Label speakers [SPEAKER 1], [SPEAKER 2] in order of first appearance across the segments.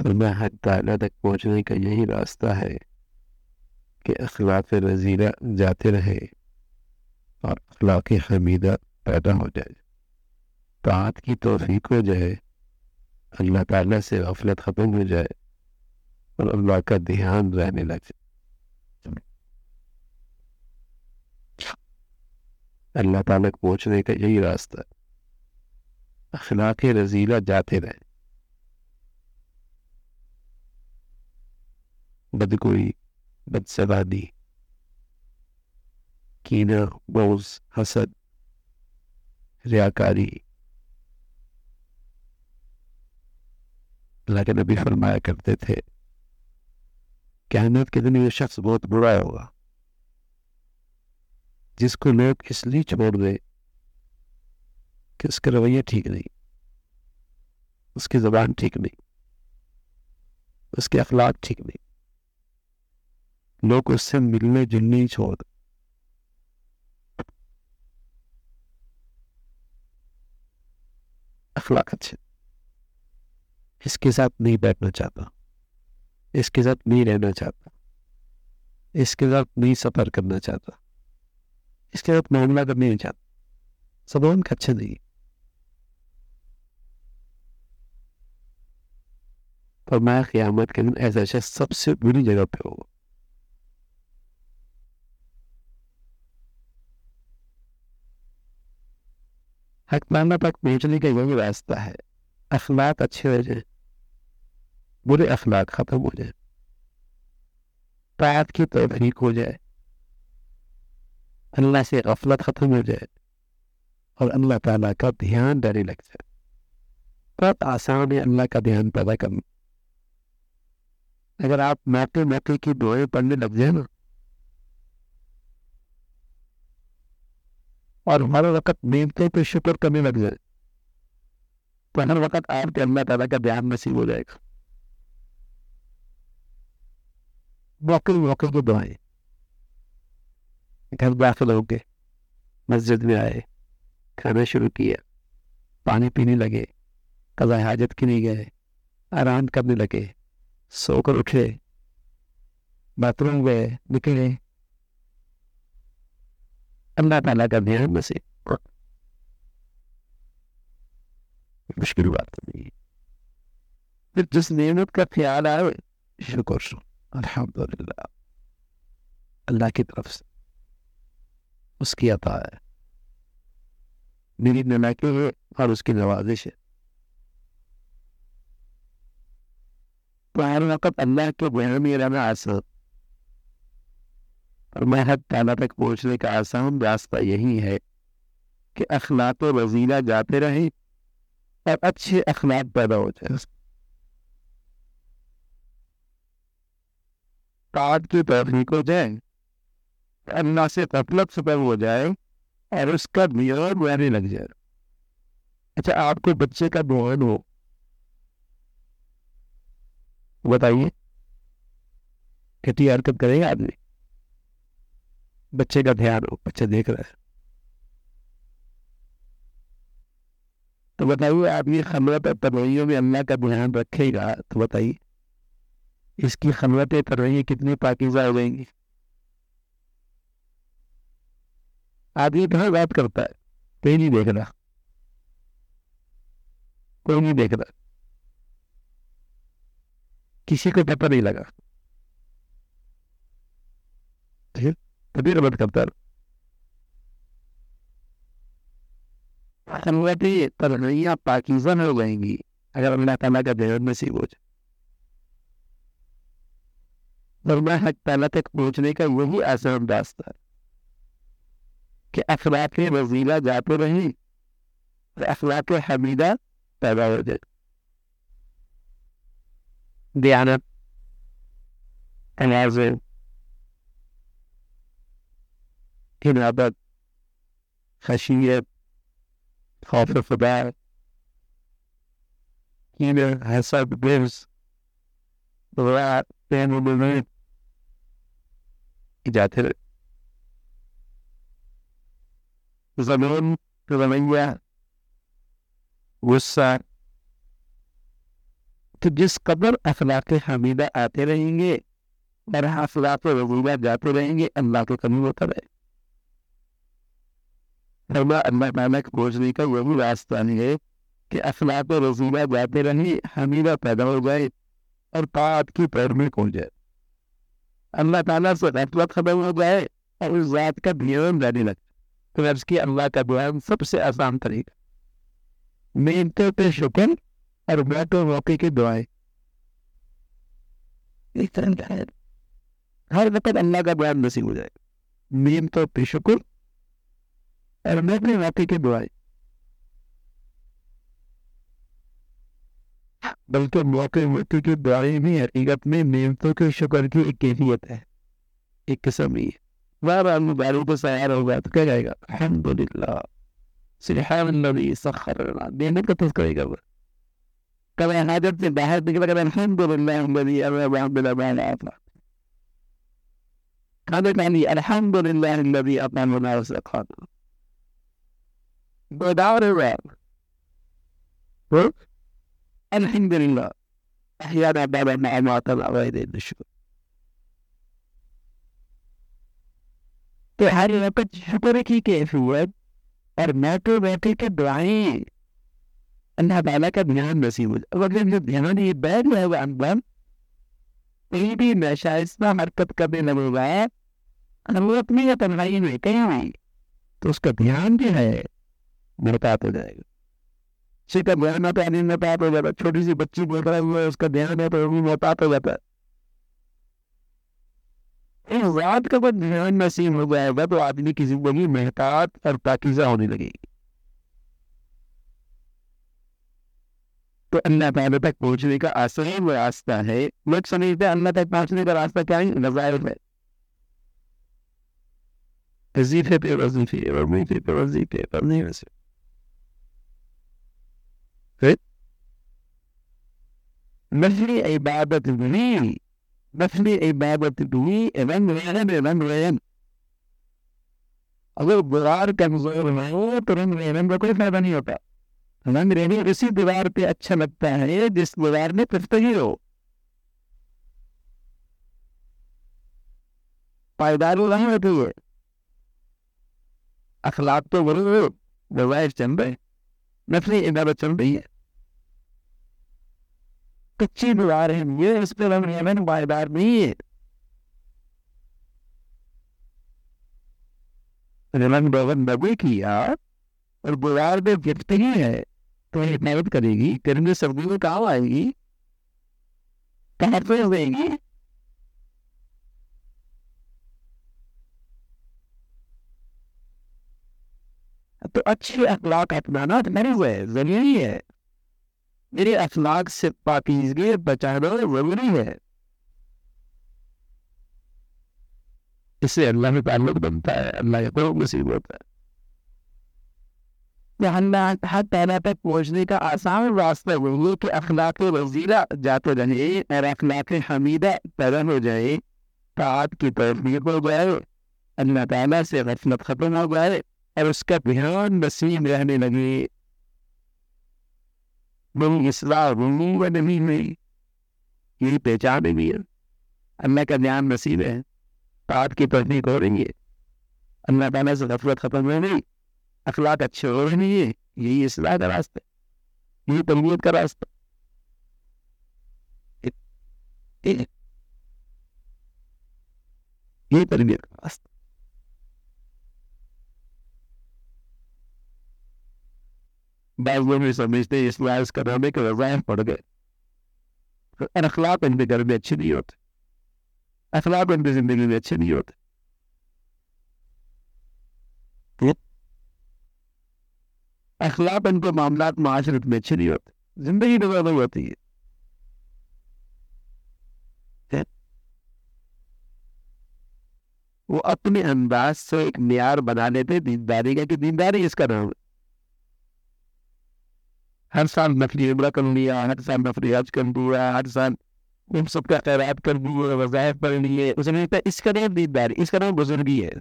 [SPEAKER 1] हद ताला तक पहुँचने का यही रास्ता है कि अखलाक रजीला जाते रहे और अखलाक हमीदा पैदा हो जाए। तात की तोफीक हो जाए, अल्लाह ताला से गफलत ख़त्म हो जाए और अल्लाह का ध्यान रहने लग जाए। अल्लाह ताला पहुँचने का यही रास्ता अखलाक रजीला जाते रहे। बदगोई बदसवादी। कीना बोज हसद, रियाकारी। अल्लाह के नबी फरमाया करते थे कहनत के दिन ये शख्स बहुत बुरा होगा। जिसको लोग इसलिए छोड़ दे कि उसका रवैया ठीक नहीं, उसकी जबान ठीक नहीं, उसके अखलाक ठीक नहीं। लोग उससे मिलने जुलने ही छोड़ अखलाक अच्छे। इसके साथ नहीं बैठना चाहता। इसके साथ नहीं रहना चाहता। इसके साथ नहीं सफ़र करना चाहता। इसके साथ मामला करने नहीं चाहता। सब उनका अच्छा नहीं। पर मैं क़यामत के दिन ऐसा शख्स सबसे बुरी जगह पे होगा। हकमाना तक पहुँचने का वही रास्ता है। अखलाक अच्छे हो जाए, बुरे अखलाक ख़त्म हो जाए। तायत की तोफीक हो जाए। अल्लाह से गफलत ख़त्म हो जाए और अल्लाह ताला का ध्यान डरे लग जाए। बहुत आसान है अल्लाह का ध्यान पैदा करना। अगर आप मैटे मैटे की दुआएँ पढ़ने लग जाए ना और हर वक्त नींदते पे शुक्र कमी लग जाए। तो हर वक्त आपके अल्लाह ताला का ध्यान नसीब हो जाएगा। मौके मौके को दुआएँ घर दाखिल हो गए। मस्जिद में आए। खाना शुरू किया। पानी पीने लगे। कजा हाजत के नहीं गए। आराम करने लगे। सोकर उठे। बाथरूम गए। निकले। अल्लाह ताला का ध्यान नसीब मुश्किल बात नहीं फिर जिस नियमत का ख्याल आए शुक्र अल्हम्दुलिल्लाह अल्लाह की तरफ़ से उसकी अता है मेरी नलाकी है और उसकी नवाजिश है तो हर वक्त अल्लाह के बहन में रहना आसान और महद ताला तक पहुँचने का आसान रास्ता यही है कि अखलाक वजीला जाते रहे और अच्छे अखलाक पैदा हो जाए। काट की तफरीक हो जाए, अन्ना से तफलक से हो जाए और उसका मियार बहने लग जाए। अच्छा आपको बच्चे का बहन हो? बताइए। कितनी हरकत करेगा आदमी बच्चे का ध्यान हो बच्चा देख रहा है। तो बताइए, आप ये खलवत तरवैयों में अल्लाह का ध्यान रखेगा तो बताइए, इसकी खलवत तरवैया कितनी पाकिजा हो जाएँगी आदमी कहाँ बात करता है? कोई नहीं देख रहा। कोई नहीं देख रहा। किसी को पता नहीं लगा। ठीक तभी रबत करता है तरवैया पाकिजा हो जाएँगी अगर अल्लाह ताला का ध्यान नसीब हो जाए हक ताला तक पहुँचने का वही आसान रास्ता है कि अखलाक वजीला जाते रहे और अखलाक हमीदा पैदा हो जाए दयानत तनाजुर इनादत खशियत खौफ खुदा कीने हसद बिर्स प्यान जाते रहे ज़मीन रवैया गुस्सा तो जिस कदर अखलाक हमीदा आते रहेंगे और अखलाक जाते रहेंगे अल्लाह को कमी होता रहे के वही रास्ता है कि अखलाक जाते पैदा हो और तात की पैर में जाए अल्लाह ताला से खत्म हो जाए और उस रात का जाने लगता तो की अल्लाह का सबसे आसान तरीका मेहनतों पे शुक्र और बैठो मौके की दुआएँ हर वक्त अल्लाह का बयान नसीब हो जाए मेहनतों पे शुक्र बैठने मौके की दुआएँ बल्कि मौके मौके की दुआएँ भी हकीकत में मेहनतों के शुक्र की एक कैफियत है एक किस्म ही बार मुबारक को सयार होगा तो क्या जाएगा अलहमदुल्ला सखर देने का तो करेगा वो कभी हाजत से बाहर निकला कभी अल्हम्दुलिल्लाह अल्लज़ी अरहम बिल आफा खाने पानी अल्हम्दुलिल्लाह अल्लज़ी अतमना व सखाना without a rap. Huh? Elhamdülillah. Ahyana bebe ne'emat Allah'a edildi şükür. तो हर यहाँ पर छपर की कैफ हुआ और मैं तो बैठे के दुआएँ अल्लाह ताला का ध्यान नसीब हो जाए अगर जो ध्यान ये बैठ रहा है अंदर कोई भी नशा इसमें हरकत करने लग हुआ है और वो अपनी तनहाई में कहीं तो उसका ध्यान भी है मोहतात हो जाएगा। किसी का ध्यान आता है मोहतात हो जाता, छोटी सी बच्ची बोल रहा है उसका ध्यान है तो वो मोहतात हो जाता। है इस रात का बस ध्यान नसीब हो जाएगा तो आदमी की ज़िंदगी मेहतात और पाकिजा होने लगेगी। तो अल्लाह ताला तक पहुँचने का आसान रास्ता है। लोग समझते हैं अल्लाह तक पहुँचने का रास्ता क्या है? नजायर में वजीफे पे वजीफे और मीठे पे वजीफे पर नहीं वैसे फिर भी रंग रहन रंग रहन अगर बुरार कमज़ोर हो तो रंग रहन का कोई फ़ायदा नहीं होता। रंग रहने उसी दीवार पे अच्छा लगता है, जिस दीवार में पुस्तगी हो पायदार नहीं हुए अखलाक तो बोलो दवाई चल रहे नफली इबादत चल रही है। कच्ची दीवार है, ये इस पर रंग रहन पायदार नहीं है। रंग भवन नबी किया और बुरार में गिरफ्तगी है तो ये मेहनत करेगी करेंगे सर्दी में काम आएगी। कहाँ पे देगी तो अच्छे अखलाक अपनाना तो मेरे हुए ज़रूरी है। मेरे अखलाक से पाकिजगी बचाना ज़रूरी है। इससे अल्लाह में ताल्लुक बनता है, अल्लाह का नसीब होता है। हर पैदा तक पहुँचने का आसान रास्ता वो कि अखलाक वजीरा जाते रहे और अखलाक हमीदा पैदा हो जाए। तात की तरफ़ हो जाए, अल्लाह ताला से गफलत खत्म हो जाए और उसका ध्यान नसीब रहने लगे। बड़ी इसलाह नहीं हुई यही पहचान है अल्लाह का ध्यान नसीब है तात की हो रही है अल्लाह ताला से गफलत खत्म हो रही अखलाक अच्छे हो रहे नहीं है यही इसलाह का रास्ता यही तरबियत का रास्ता यही तरबियत का रास्ता बाद में समझते इसलाह इसका नाम है कि वजायफ पड़ गए अखलाक उनके घर में अच्छे नहीं होते अखलाक उनकी ज़िंदगी में अच्छे नहीं होते अखलाक उनके मामला माशरत में अच्छे नहीं होते ज़िंदगी नज़र होती है वो अपने अंदाज से एक म्यार बना लेते दीनदारी का कि दीनदारी इसका नाम है। हर साल नफली उम्र कर लिया हर साल नफली हज कर दिया हर साल उन सबका खैरात कर दिया वजायफ कर लिए उसे नहीं लगता इसका नाम दीनदारी इसका नाम बुजुर्गी है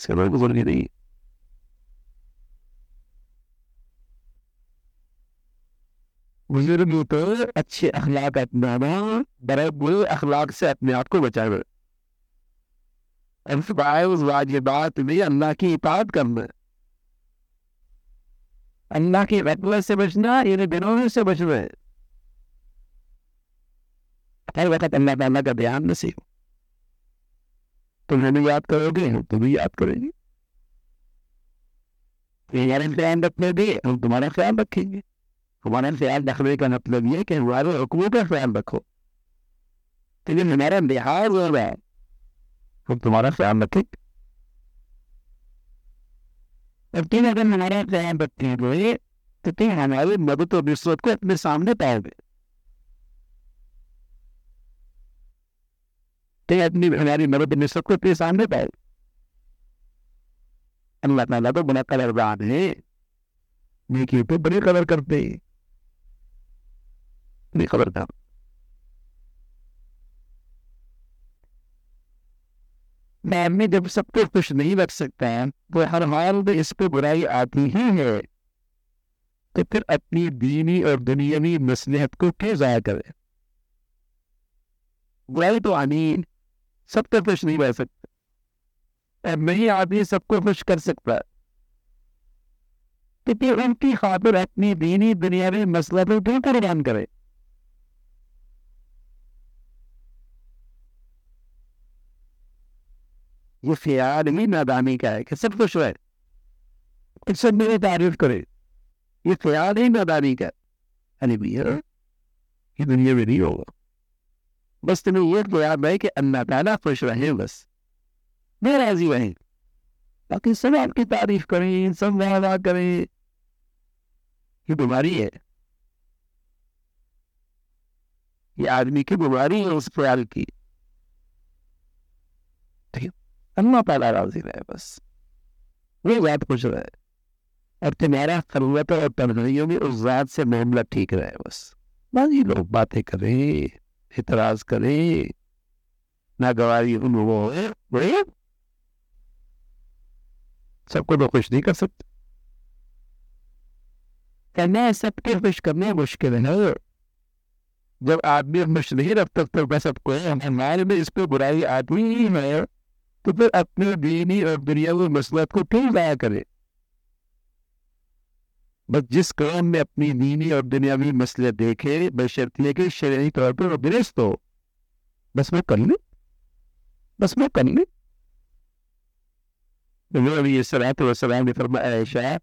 [SPEAKER 1] इसका नाम बुजुर्गी नहीं। बुज़ुर्ग तो अच्छे अखलाक अपनाना बड़े बुरे अखलाक से अपने आप को उस वाजिबात में अल्लाह की इतात करना। अल्लाह की वतवत से बचना इन दिनों से बचना है हर वक्त अल्लाह ताला का ध्यान नसीब तुम हमें याद करोगे हम तुम्हें याद करेंगे तुम्हारा ख्याल रखने दे हम तुम्हारा ख्याल रखेंगे हमारा ख्याल रखने का मतलब ये कि हमारे हुकूमत का ख्याल रखो लेकिन हमारा लिहाज हो रहा है हम तुम्हारा ख्याल रखेंगे अब तुम अगर हमारा ख्याल रखेंगे तो तुम हमारी मदद और रिश्वत को अपने सामने पाओगे। ते अपनी हमारी मदद निश्चित को अपने सामने पाए अल्लाह ताला तो बड़ा कदरदान है। नेकी पे बड़ी कदर करते हैं। बड़ी कदरदान मैं में जब सबको खुश नहीं रख सकता है तो हर हाल में इस पे बुराई आती ही है। तो फिर अपनी दीनी और दुनियावी मसलहत को क्यों जाया करे? बुराई तो आनी सबको खुश नहीं रह सकता। नहीं आदमी सबको खुश कर सकता। तो फिर उनकी खातिर अपनी दीनी दुनियावी मसला को क्यों कुर्बान करे? ये ख्याल ही नादानी का है कि सब खुश रहे सब मेरी तारीफ़ करे ये ख्याल ही नादानी का अरे भैया ये दुनिया में नहीं होगा बस तुम्हें ये याद है कि खुश रहे बस मैं राज़ी रहे बाकी सब आपकी तारीफ़ करें सब वादा करें ये बीमारी है ये आदमी की बीमारी है उस ख्याल की अल्लाह ताला राज़ी रहे बस वो बात खुश रहे और तुम्हारा खलवत और तनहैयों में उस बात से मामला ठीक रहे बस। ये लोग बातें करें, इतराज करें। नागवारी वो है सबको तो खुश नहीं कर सकते। करना सबके खुश करने मुश्किल है जब आदमी खुश नहीं रख सकते मैं सबको हमारे में इस पर बुराई आदमी ही है। तो फिर अपने दीनी और दुनिया को मसलत को क्यों जाया करे? बस जिस काम में अपनी दीनी और दुनियावी मसले देखे बशर्तिये के शरीरी तौर पर दुरुस्त हो। बस मैं कर ले? बस मैं कर ले? ये सलात वसलाम ने फरमाया ऐसा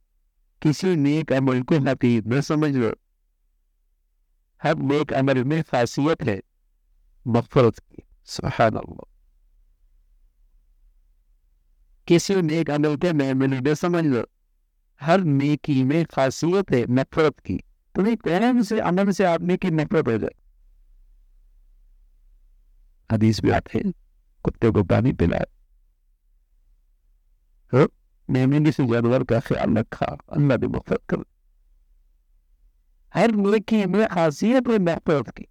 [SPEAKER 1] किसी नेक अमल को हकीक न समझ लो हर नेक अमल में खासियत है मफरत की। अल्लाह। किसी नेक अमल के न समझ लो। हर नेकी में खासियत है, नफरत की। तुम्हें कौन से अमल से आप की नफरत हो जाए। हदीस भी आते हैं, कुत्ते को पानी पिलाए। हाँ? मेमनी से जानवर का ख्याल रखा, अल्लाह ने मफरत कर हर नेकी में खासियत है नफरत की।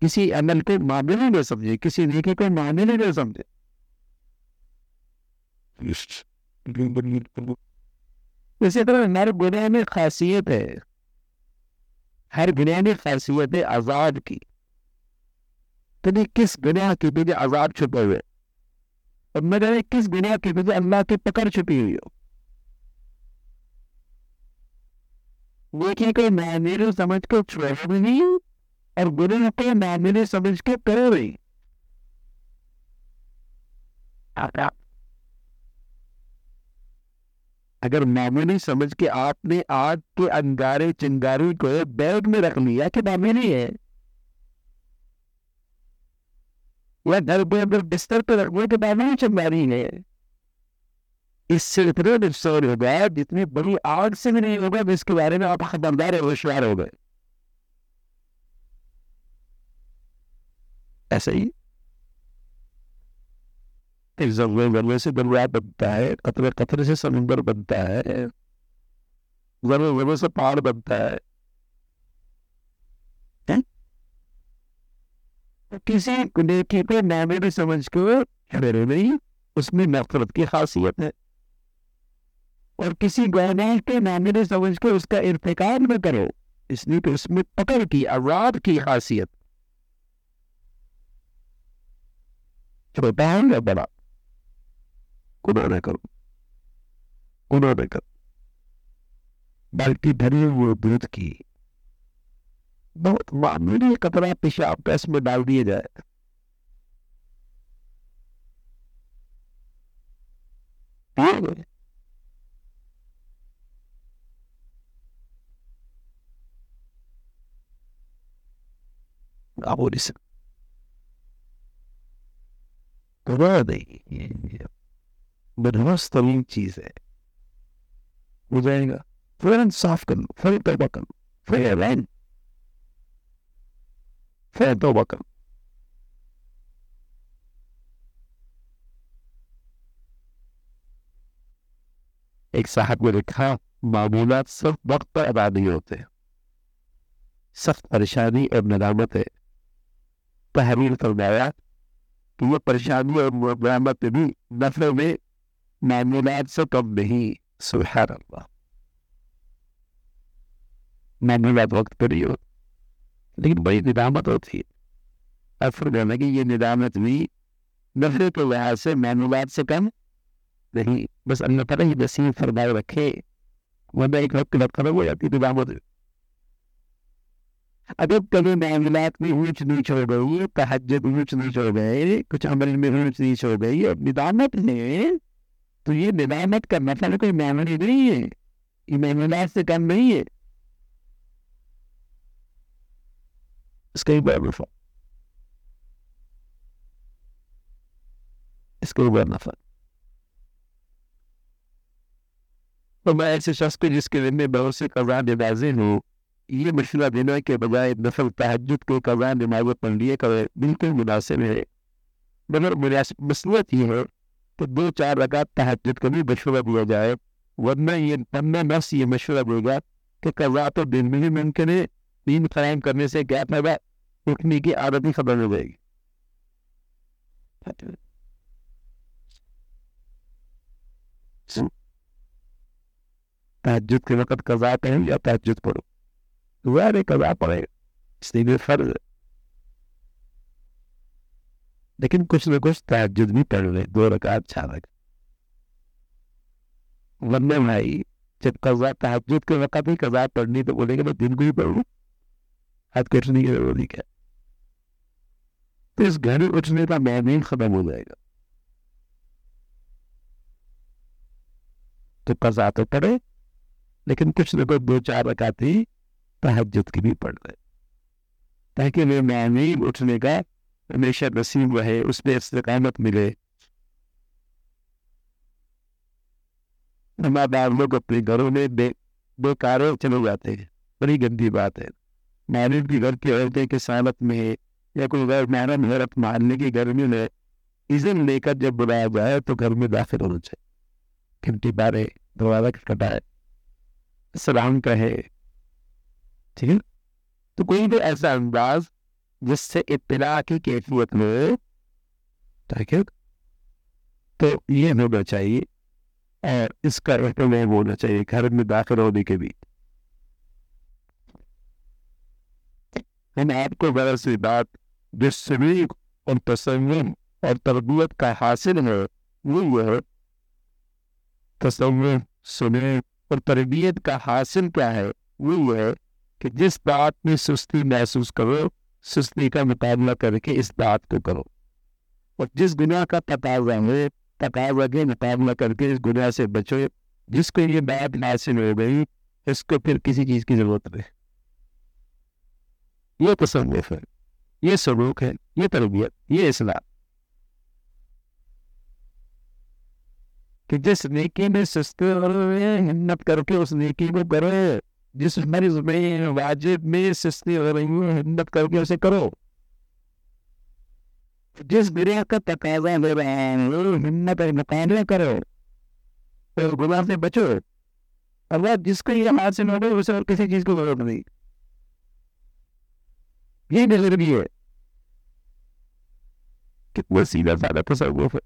[SPEAKER 1] किसी अमल के मामले में समझे, किसी नेकी के मामले में समझे। इसी तरह हर गुनाह में खासियत है हर गुनाह में खासियत है आज़ाद की तो किस गुनाह के पीछे आज़ाद छुपे हुए और मैं किस गुनाह के पीछे अल्लाह की पकड़ छुपी हुई हो देखिए कोई मायने समझ के छुए भी नहीं और गुनाह को मायने समझ के करे भी अगर मामूली समझ के आपने आग के अंगारे चिंगारी को बैग में रख लिया कि मामूली है। वह घर पे अगर बिस्तर पर रखो तो मामूली चिंगारी है। इससे इतने नुकसान हो गया जितनी बड़ी आग से भी नहीं होगा इसके बारे में आप खबरदार होशियार हो गए। ऐसा ही। जंगल जंगल से दरिया बनता है, कतरे कतरे से समुंदर बनता है। जंगल जंगल से पहाड़ बनता है। तो किसी नेकी पे नामे भी समझ को मेरे नहीं उसमें नफरत की खासियत है। और किसी गौनाह के नामे ने समझ के उसका इर्तिकाब न करो, इसलिए तो इसमें पकड़ की आवाज़ की खासियत। छोटा बड़ा। गुना न करो गुना न करो बल्कि धरी हुए दूध की बहुत मामूली कतरा पेशाब का इसमें डाल दिया जाए आप इसे गुनाह नहीं तमीम चीज़ है। हो जाएगा। फिर साफ़ कर लो, फिर तोबा कर लो, फिर रैन फिर तोबा कर एक साहब को लिखा मामूलात सब वक्त पर अदा नहीं होते सख्त परेशानी और नदामत है। तहरीर फरमाया कि वो परेशानी और नदामत भी नफर में से कम नहीं सुबह अल्लाह मामूलात वक्त पर ही हो। लेकिन बड़ी निदामत होती है। अब फरमाना कि ये निदामत भी नफरे के लिहाज से मामूलात से कम नहीं। बस अल्लाह ताला ही नसीब फरमाए रखे। वरना एक वक्त खत्म हो जाती निदामत। अगर कभी मामलात में ऊंच नीच हो गई तहजद ऊंच नीच हो गए, कुछ अमल में ऊंच नीच हो गई, और निदामत है तो ये निदामत का मतलब कोई मामले नहीं है। ये मामलात से कम नहीं है। ही ही तो मैं ऐसे शख्स को जिसके बहुत से कब्रान नमाजें हूँ, ये मशवरा देना के बजाय नफल तहजद को लिए कर बिल्कुल मुनासिब है। मगर मुनासिब मसलत ये है कि दो चार रकात तहजद का भी मशवरा दिया जाए। वरना ये पन्ना नफ्स ये मशवरा देगा कि कब्रा तो दिन में ही मुमकिन है नींद कायम करने से क्या फ़ायदा उठने की आदत ही खबर हो जाएगी तहजद के वक्त कजा करें या तहजद पढ़ो? वह कजा पढ़े। इसलिए फ़र्ज़ है। लेकिन कुछ न कुछ तहजद भी पढ़ ले, दो रकात चार रकात। वरना भाई, जब कजा तहजद के वक्त ही कजा पढ़नी तो बोलेंगे, मैं दिन को ही पढ़ू। हाथ कटने की ज़रूरी क्या? तो इस घर उठने का मैमीन खत्म हो जाएगा। तो कजा तो पढ़े, लेकिन कुछ न कुछ दो चार रकात ही तहजद की भी पढ़ रहे ताकि वे मैमीन उठने का हमेशा नसीब रहे उसमें इस्तकामत मिले। हमारे लोग अपने घरों में बे बेकार चले जाते हैं। बड़ी गंदी बात है। मैरिड की घर की औरतें की सामत में या कोई गैर मैरम हरत मारने की गर्मी में इजन लेकर जब बुलाया जाए तो घर में दाखिल होना चाहिए। घंटी बारे दरवाज़ा खटखटाए सलाम कहे। ठीक है? तो कोई भी ऐसा अंदाज जिससे इतला की कैफियत में है तो ये होना चाहिए और इसका एहतमाम होना चाहिए, घर में दाखिल होने के भी हम आपको बड़ा सी बात जिससे और तसव्वुर और तरबियत का हासिल है, वो वह तसव्वुर सुने और तरबियत का हासिल क्या है, वो वह कि जिस बात में सुस्ती महसूस करो सुस्ती का मुकाबला करके इस बात को करो। और जिस गुनाह का तकाजा है तकाजा के मुकाबला करके इस गुनाह से बचो। जिसको ये बात हासिल हो गई, इसको फिर किसी चीज़ की ज़रूरत नहीं। ये तसव्वुफ है, ये सलूक है, ये तरबियत, ये इस्लाम। कि जिस नेकी में सुस्ती और हिम्मत करके उस नेकी को करो जिस मर्ज में वाजिब में सुस्ती हो रही है हिम्मत करके उसे करो जिस गिरिया का तकाजा ले रहे हैं हिम्मत मुकाबला करो तो गुनाह से बचो अगर जिसको ये हासिल हो गए उसे और किसी चीज़ को ज़रूरत नहीं ये नज़र भी है कितना सीधा साधा तस्वुफ है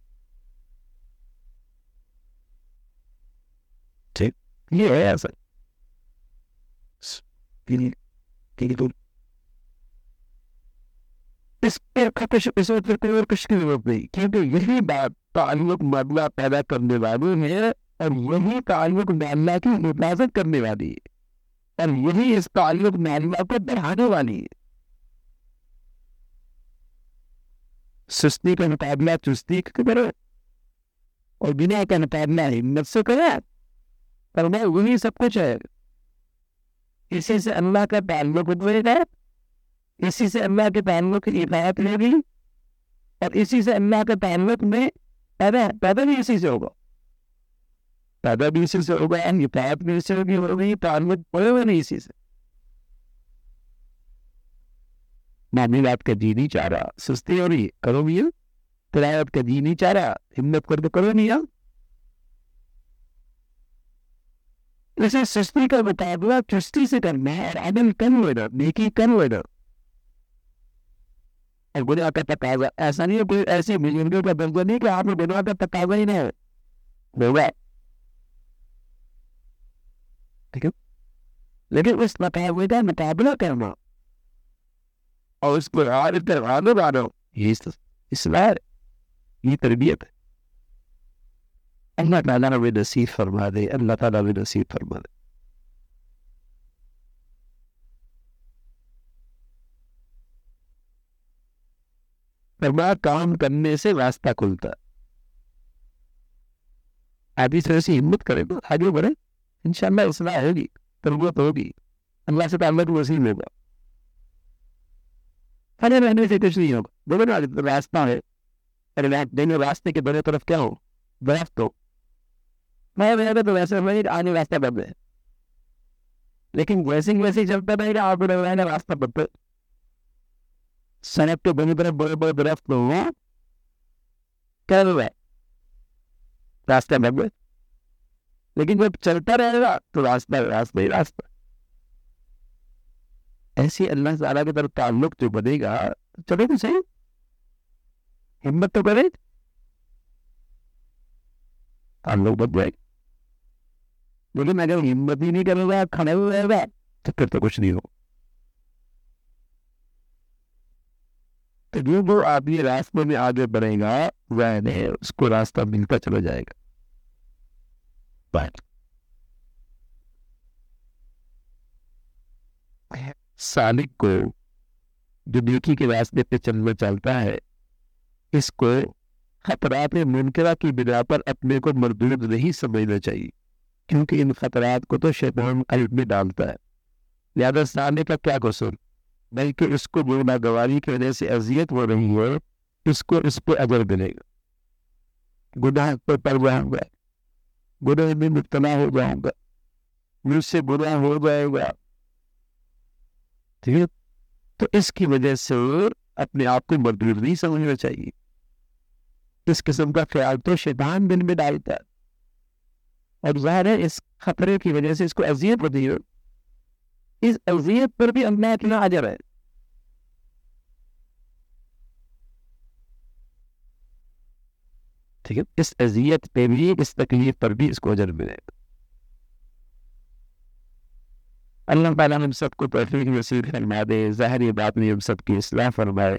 [SPEAKER 1] ठीक ये है ऐसा यही ताल्लुक पैदा करने वाली है और ताल्लुक की हिफाजत करने वाली है और यही इस ताल्लुक को बढ़ाने वाली है सुस्ती का मुकाबला चुस्ती करो और बिना का मुकाबला हिम्मत से करो पर मैं वही सब कुछ है इसी से अल्लाह का ताल्लुक बढ़ेगा इसी से अल्लाह के ताल्लुक की हिफायत लेगी और इसी से अल्लाह के ताल्लुक में पैदा पैदा भी इसी से होगा। पैदा भी इसी से होगा हिफायत भी इसी होगी होगी ताल्लुक पड़ेगा नहीं इसी से। मामले आपका जी नहीं चाह रहा। सुस्ती हो रही करो भी तेरा आपका जी नहीं चाह रहा। हिम्मत कर करके करो नहीं यार जैसे सुस्ती का मुकाबला चुस्ती से करना है और अदल कन्वर्टर नेकी कन्वर्टर और गुनाह का तकाजा ऐसा नहीं है कोई ऐसे बुज़ुर्गों का नहीं कि ही नहीं ठीक है लेकिन उस मुकाबले का मुकाबला करना और उसको आदत करवाना ये इसलाह ये तरबियत है अल्लाह ताला हमें नसीब फरमा दे अल्लाह ताला हमें नसीब फरमा दे फरमा काम करने से रास्ता खुलता आदि से ऐसी हिम्मत करे तो आगे बढ़े इंशाल्लाह इसलाह होगी तरबियत होगी अल्लाह से ताल्लुक वसील होगा खड़े रहने से कुछ नहीं होगा बोलो ना रास्ता है अरे दिन रास्ते के बड़े तरफ़ क्या हो दरख्त हो तो वैसे बदले लेकिन वैसे वैसे रहना रास्ता सड़क के बने बड़े बड़े बदले लेकिन जब चलता रहेगा तो रास्ता रास्ता ही रास्ता। ऐसी अल्लाह ताला की तरफ़ ताल्लुक जो बनेगा चलो तो सही। हिम्मत तो करे। बन जाए लेकिन अगर हिम्मत ही नहीं करोगे खड़े हुए हुए तो फिर तो कुछ नहीं हो तो जो वो आदमी रास्ते में आगे बढ़ेगा वह नहीं उसको रास्ता मिलता चला जाएगा। बात सालिक को जो नेकी के रास्ते पे चलना चलता है, इसको खतरात मुनकरा की बिना पर अपने को मरदूद नहीं समझना चाहिए क्योंकि इन खतरात को तो शैतान कल्ब में डालता है। लिहाजा साले का क्या कसूर? बल्कि उसको गुनागवारी की वजह से अजियत हो रही है उसको इस पर अजर मिलेगा गुनाह पर परवाह हुआ गुनाह में मुबतला हो जाऊँगा मुझसे गुनाह हो जाएगा। ठीक है? तो इसकी वजह से अपने आप को मजबूर नहीं समझना चाहिए। इस किस्म का ख्याल तो शैतान दिन में डालता है। और ज़ाहिर है, इस खतरे की वजह से इसको अजियत होती है। इस अजियत पर भी अल्लाह इतना अजर है। ठीक है, इस अजियत पे भी, इस तकलीफ़ पर भी इसको अजर मिलेगा अल्लाह ताला हम सबको तौफीक नसीब फरमा दे, ज़ाहिर बात में हम सबकी इस्लाह फरमाए।